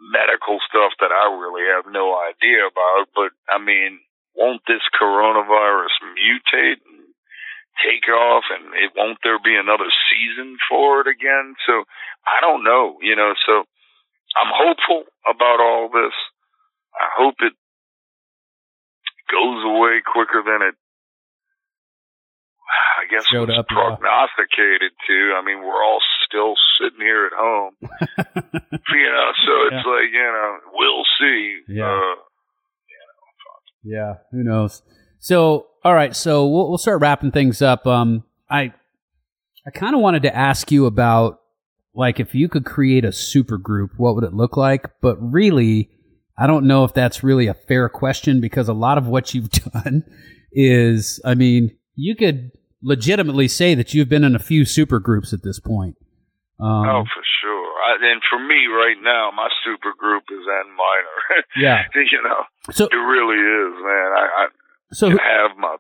medical stuff that I really have no idea about, but I mean, won't this coronavirus mutate and take off, and it won't there be another season for it again? So I don't know. You know, so I'm hopeful about all this. I hope it goes away quicker than it I guess Showed was up, yeah. prognosticated to. I mean, we're all still sitting here at home, [LAUGHS] you know. So it's Yeah. like you know, we'll see. Yeah. Uh, Yeah, who knows? So, all right, so we'll, we'll start wrapping things up. Um, I I kind of wanted to ask you about like if you could create a super group, what would it look like? But really, I don't know if that's really a fair question because a lot of what you've [LAUGHS] done is, I mean, you could legitimately say that you've been in a few super groups at this point. Um, oh, for sure. I, and for me, right now, my super group is En Minor. [LAUGHS] yeah. you know, So, it really is, man. I, I so who- have my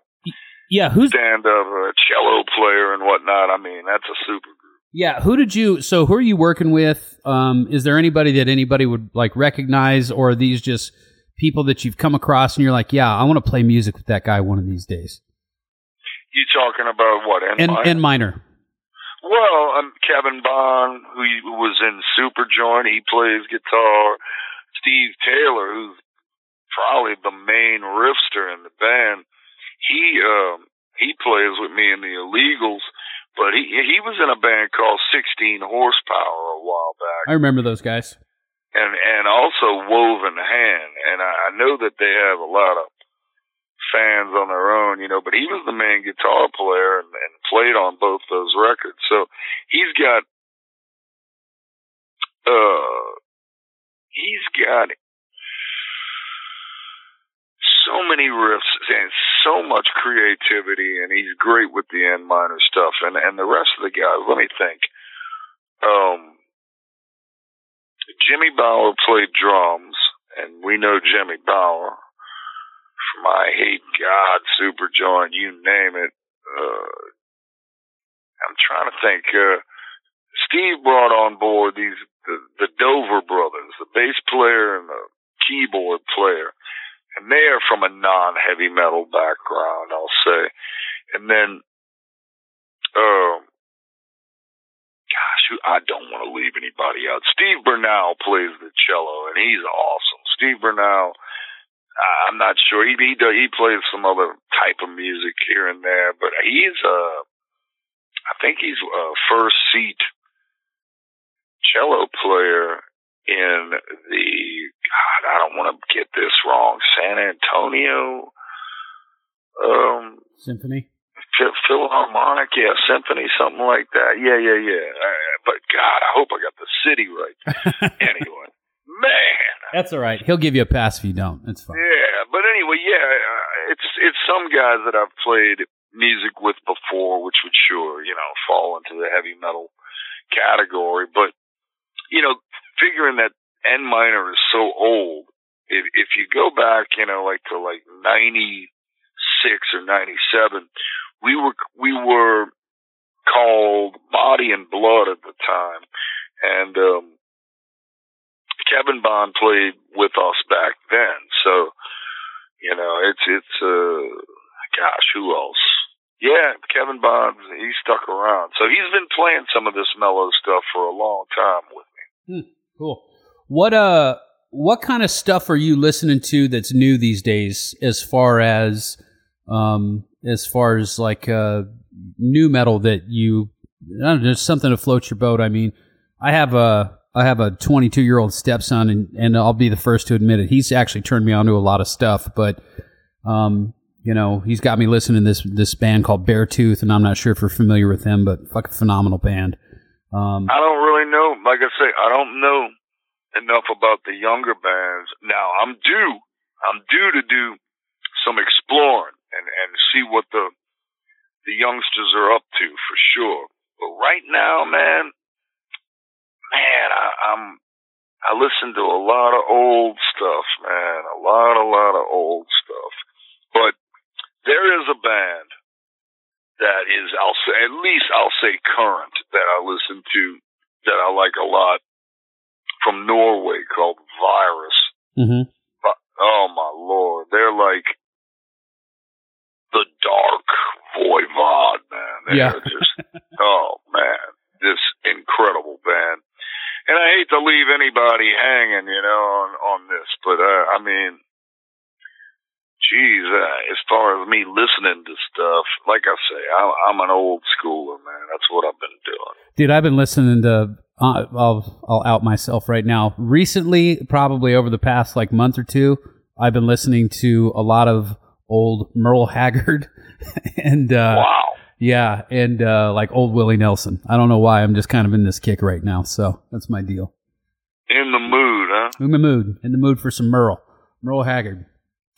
yeah, who's stand up a cello player and whatnot. I mean, that's a super group. Yeah, who did you? So, who are you working with? Um, is there anybody that anybody would like recognize, or are these just people that you've come across and you're like, yeah, I want to play music with that guy one of these days? You talking about what? N And minor? and minor. Well, um, Kevin Bond, who was in Superjoint, he plays guitar. Steve Taylor, who's probably the main riffster in the band, he um, he plays with me in the Illegals. But he he was in a band called Sixteen Horsepower a while back, I remember those guys. and and also Woven Hand. And I, I know that they have a lot of fans on their own, you know, but he was the main guitar player and, and played on both those records. So he's got, uh, he's got so many riffs and so much creativity and he's great with the En Minor stuff and, and the rest of the guys, let me think. Um, Jimmy Bower played drums and we know Jimmy Bower I Hate God, Superjoint, you name it. Uh, I'm trying to think. Uh, Steve brought on board these the, the Dover brothers, the bass player and the keyboard player, and they are from a non-heavy metal background, I'll say. And then, um, gosh, I don't want to leave anybody out. Steve Bernal plays the cello, and he's awesome. Steve Bernal, I'm not sure. He he he plays some other type of music here and there, but he's uh, I think he's a first seat cello player in the God. I don't want to get this wrong. San Antonio. Um, Symphony. Philharmonic, yeah, symphony, something like that. Yeah, yeah, yeah. Uh, but God, I hope I got the city right. [LAUGHS] anyway, man, That's all right. He'll give you a pass if you don't. It's fine. yeah. But anyway, yeah, uh, it's it's some guys that I've played music with before, which would sure you know fall into the heavy metal category. But you know, figuring that En Minor is so old, if if you go back, you know, like to like ninety six or ninety seven, we were we were called Body and Blood at the time, and um, Kevin Bond played with us back then. So, you know, it's it's uh, gosh, who else? Yeah, Kevin Bond, he stuck around. So he's been playing some of this mellow stuff for a long time with me. Cool. What uh what kind of stuff are you listening to that's new these days as far as um as far as like uh new metal that you I don't know, just something to float your boat. I mean, I have a I have a 22 year old stepson, and, and I'll be the first to admit it. He's actually turned me on to a lot of stuff, but um, you know, he's got me listening to this this band called Beartooth, and I'm not sure if you're familiar with them, but fucking phenomenal band. Um, I don't really know. Like I say, I don't know enough about the younger bands. Now I'm due. I'm due to do some exploring and and see what the the youngsters are up to for sure. But right now, man, man, I, I'm I listen to a lot of old stuff, man. A lot, a lot of old stuff. But there is a band that is, I'll say, at least I'll say current that I listen to that I like a lot from Norway called Virus. Mm-hmm. But, oh my lord, they're like the dark voivod, man. They're Yeah. just, oh man, this incredible band. And I hate to leave anybody hanging, you know, on, on this, but, uh, I mean, geez, uh, as far as me listening to stuff, like I say, I, I'm an old schooler, man. That's what I've been doing. Dude, I've been listening to. Uh, I'll I'll out myself right now. Recently, probably over the past like month or two, I've been listening to a lot of old Merle Haggard [LAUGHS] and uh, wow. Yeah, and uh, like old Willie Nelson. I don't know why. I'm just kind of in this kick right now, so that's my deal. In the mood, huh? In the mood, in the mood for some Merle, Merle Haggard.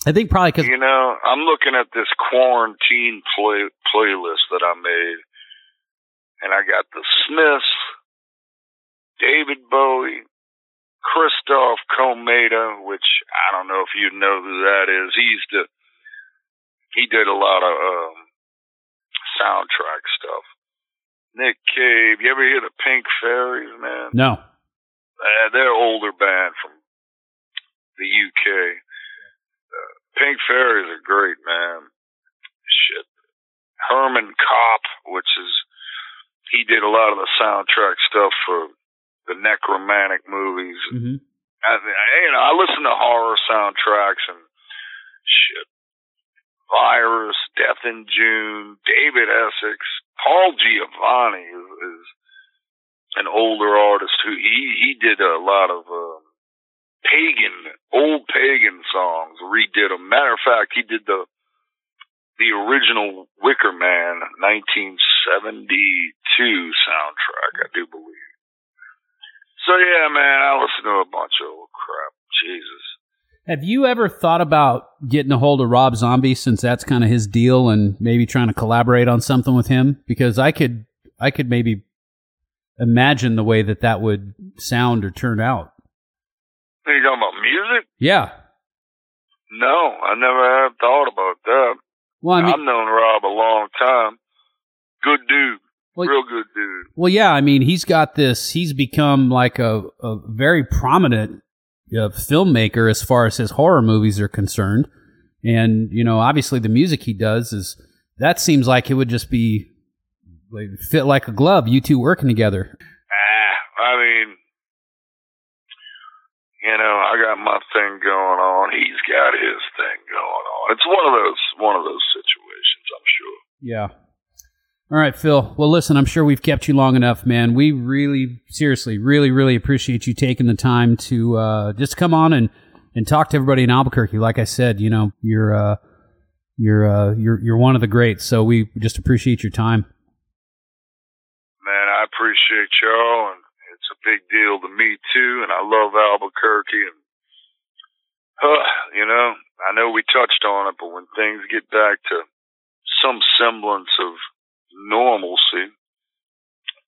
I think probably because You know, I'm looking at this quarantine play playlist that I made, and I got the Smiths, David Bowie, Krzysztof Komeda, which I don't know if you know who that is. He's to, he did a lot of um, soundtrack stuff. Nick Cave. You ever hear the Pink Fairies, man? no, Uh, they're older band from the UK. Uh, Pink Fairies are great, man. Shit. Hermann Kopp, which is he did a lot of the soundtrack stuff for the Nekromantik movies. hmm I, I, you know, I listen to horror soundtracks and shit. Virus, Death in June, David Essex, Paul Giovanni is, is an older artist who he he did a lot of um, pagan, old pagan songs. Redid them. Matter of fact, he did the the original Wicker Man 1972 soundtrack, I do believe. So yeah, man, I listen to a bunch of old crap. Jesus. Have you ever thought about getting a hold of Rob Zombie since that's kind of his deal and maybe trying to collaborate on something with him? Because I could, I could maybe imagine the way that that would sound or turn out. Are you talking about music? Yeah. No, I never have thought about that. Well, I mean, I've known Rob a long time. Good dude. Well- Real good dude. well, yeah. I mean, he's got this. He's become like a, a very prominent uh, filmmaker as far as his horror movies are concerned. And you know, obviously, the music he does is that seems like it would just be like, fit like a glove. You two working together. Ah, I mean, you know, I got my thing going on. He's got his thing going on. It's one of those one of those situations, I'm sure. Yeah. All right, Phil. Well, listen, I'm sure we've kept you long enough, man. We really, seriously, really, really appreciate you taking the time to uh, just come on and, and talk to everybody in Albuquerque. Like I said, you know, you're uh, you're uh, you're you're one of the greats. So we just appreciate your time. Man, I appreciate y'all, and it's a big deal to me too. And I love Albuquerque, and you know, I know we touched on it, but when things get back to some semblance of normalcy,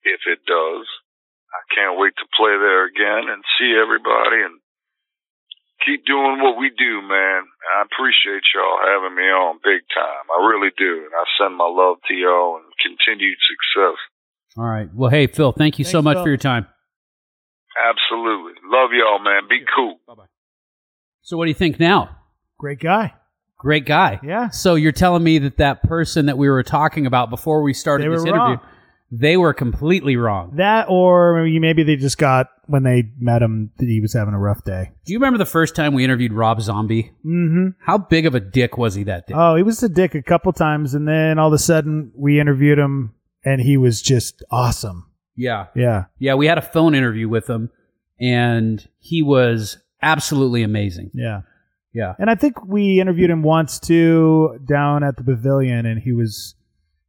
if it does, I can't wait to play there again and see everybody and keep doing what we do, man. And I appreciate y'all having me on big time. I really do. And I send my love to y'all and continued success. All right. Well, hey, Phil, thank you so much Phil. for your time. Absolutely. Love y'all, man. Be cool. Bye bye. So, what do you think now? Great guy. Great guy. Yeah. So you're telling me that that person that we were talking about before we started They were this interview, wrong. they were completely wrong. That or maybe maybe they just got when they met him that he was having a rough day. Do you remember the first time we interviewed Rob Zombie? Mm-hmm. How big of a dick was he that day? Oh, he was a dick a couple times, and then all of a sudden we interviewed him, and he was just awesome. yeah. Yeah. Yeah, we had a phone interview with him, and he was absolutely amazing. Yeah. Yeah. And I think we interviewed him once too down at the pavilion and he was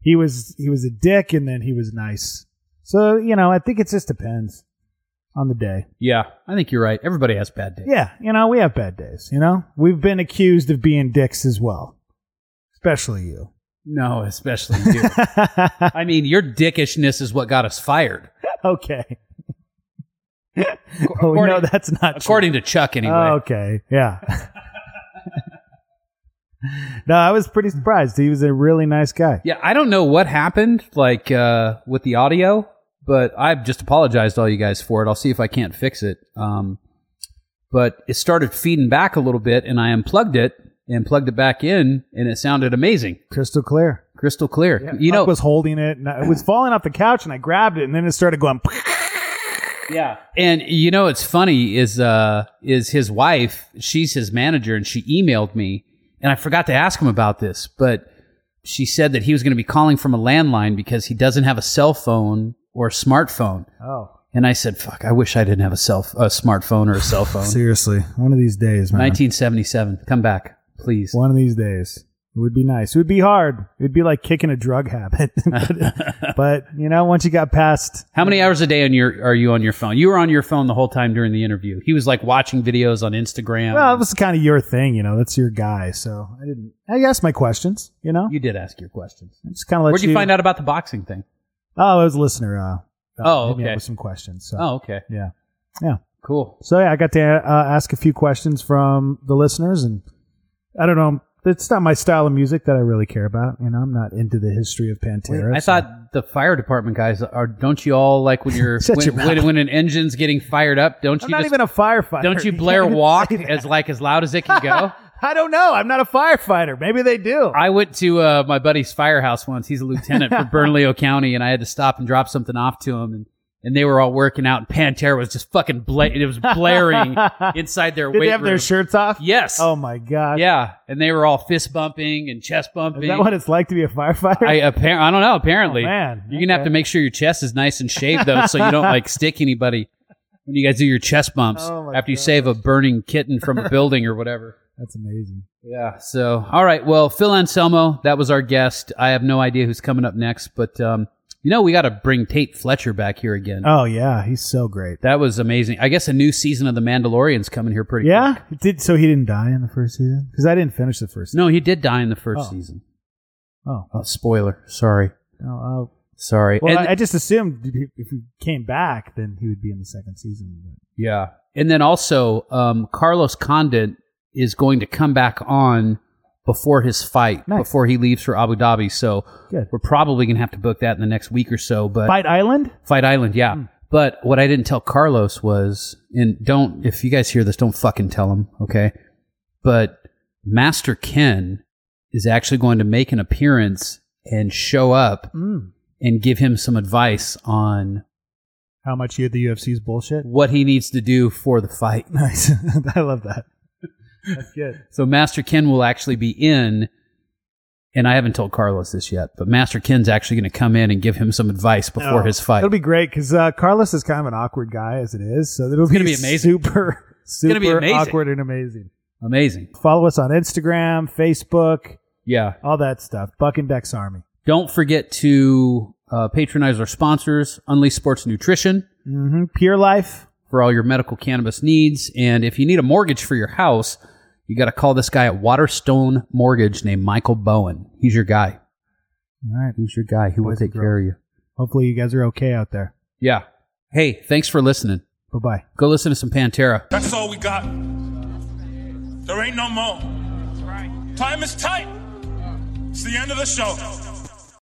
he was he was a dick and then he was nice. So, you know, I think it just depends on the day. Yeah, I think you're right. Everybody has bad days. Yeah, you know, we have bad days, you know? We've been accused of being dicks as well. Especially you. No, especially you. [LAUGHS] I mean, your dickishness is what got us fired. okay. [LAUGHS] oh, according- no, that's not true. According to Chuck, anyway. Oh, okay. Yeah. [LAUGHS] [LAUGHS] no, I was pretty surprised. He was a really nice guy. Yeah, I don't know what happened, like uh, with the audio, but I've just apologized to all you guys for it. I'll see if I can't fix it. Um, but it started feeding back a little bit, and I unplugged it and plugged it back in, and it sounded amazing, Crystal clear. crystal clear. you Buck know, was holding it, and it was falling off the couch, and I grabbed it, and then it started going. [LAUGHS] Yeah. And you know what's funny is uh is his wife, she's his manager and she emailed me and I forgot to ask him about this, but she said that he was going to be calling from a landline because he doesn't have a cell phone or a smartphone. Oh, And I said, "Fuck, I wish I didn't have a cell a smartphone or a cell [LAUGHS] phone." seriously, one of these days, man. 1977. Come back, please. One of these days. It would be nice. It would be hard. It would be like kicking a drug habit. [LAUGHS] but, [LAUGHS] but, you know, once you got past, How many hours a day on your are you on your phone? You were on your phone the whole time during the interview. He was like watching videos on Instagram. well, it was kind of your thing, you know. That's your guy. So I didn't. I asked my questions. You know, you did ask your questions. just kind of let Where'd you find out about the boxing thing? Oh, it was a listener. Uh, uh, Oh, hit me up okay. With some questions. So, Oh, okay. yeah, yeah. Cool. So yeah, I got to uh, ask a few questions from the listeners, and I don't know. It's not my style of music that I really care about. You know, I'm not into the history of Pantera. I so- thought the fire department guys are. Don't you all like when you're [LAUGHS] when, your when, when an engine's getting fired up? Don't I'm you not just even a firefighter. don't you [LAUGHS] Blair even walk as like as loud as it can go? [LAUGHS] I don't know. I'm not a firefighter. Maybe they do. I went to uh, my buddy's firehouse once. He's a lieutenant for Bernalillo County, and I had to stop and drop something off to him, and, and they were all working out, and Pantera was just fucking bla- it was blaring [LAUGHS] inside their Did weight they have room. their shirts off? Yes. Oh my god. Yeah, and they were all fist bumping and chest bumping. Is that what it's like to be a firefighter? I appar- I don't know. Apparently, Oh, man. you're gonna have to make sure your chest is nice and shaved though, so you don't like [LAUGHS] stick anybody when you guys do your chest bumps Oh, after you save a burning kitten from a building or whatever. [LAUGHS] That's amazing. Yeah. So, all right. Well, Phil Anselmo, that was our guest. I have no idea who's coming up next, but um, you know, we got to bring Tait Fletcher back here again. Oh yeah, he's so great. That was amazing. I guess a new season of The Mandalorian's coming here pretty. Yeah. quick. Did so he didn't die in the first season? Because I didn't finish the first. No, he did die in the first Oh. season. Oh. Oh, spoiler. Sorry. Oh, oh. Sorry. Well, And- I, I just assumed if he- came back, then he would be in the second season. Yeah. And then also, um, Carlos Condit is going to come back on before his fight, Nice. before he leaves for Abu Dhabi. So Good. we're probably going to have to book that in the next week or so. But Fight Island. Fight Island, yeah. But what I didn't tell Carlos was, and don't, if you guys hear this, don't fucking tell him, okay? But Master Ken is actually going to make an appearance and show up Mm. and give him some advice on How much he had the UFC's bullshit. what he needs to do for the fight. Nice. [LAUGHS] I love that. That's good. [LAUGHS] So Master Ken will actually be in, and I haven't told Carlos this yet, but Master Ken's actually going to come in and give him some advice before Oh, his fight. It'll be great because uh, Carlos is kind of an awkward guy as it is, so it'll gonna be, be amazing. Super, [LAUGHS] super gonna be amazing. awkward and amazing. Amazing. Follow us on Instagram, Facebook, Yeah. all that stuff. Buck and Dex Army. Don't forget to uh, patronize our sponsors, Unleash Sports Nutrition, hmm Pure Life. for all your medical cannabis needs. And if you need a mortgage for your house, you got to call this guy at Waterstone Mortgage named Michael Bowen. He's your guy. All right. He's your guy. He will Boys and take care of you. Hopefully you guys are okay out there. Yeah. Hey, thanks for listening. Bye bye. Go listen to some Pantera. That's all we got. There ain't no more. Time is tight. It's the end of the show.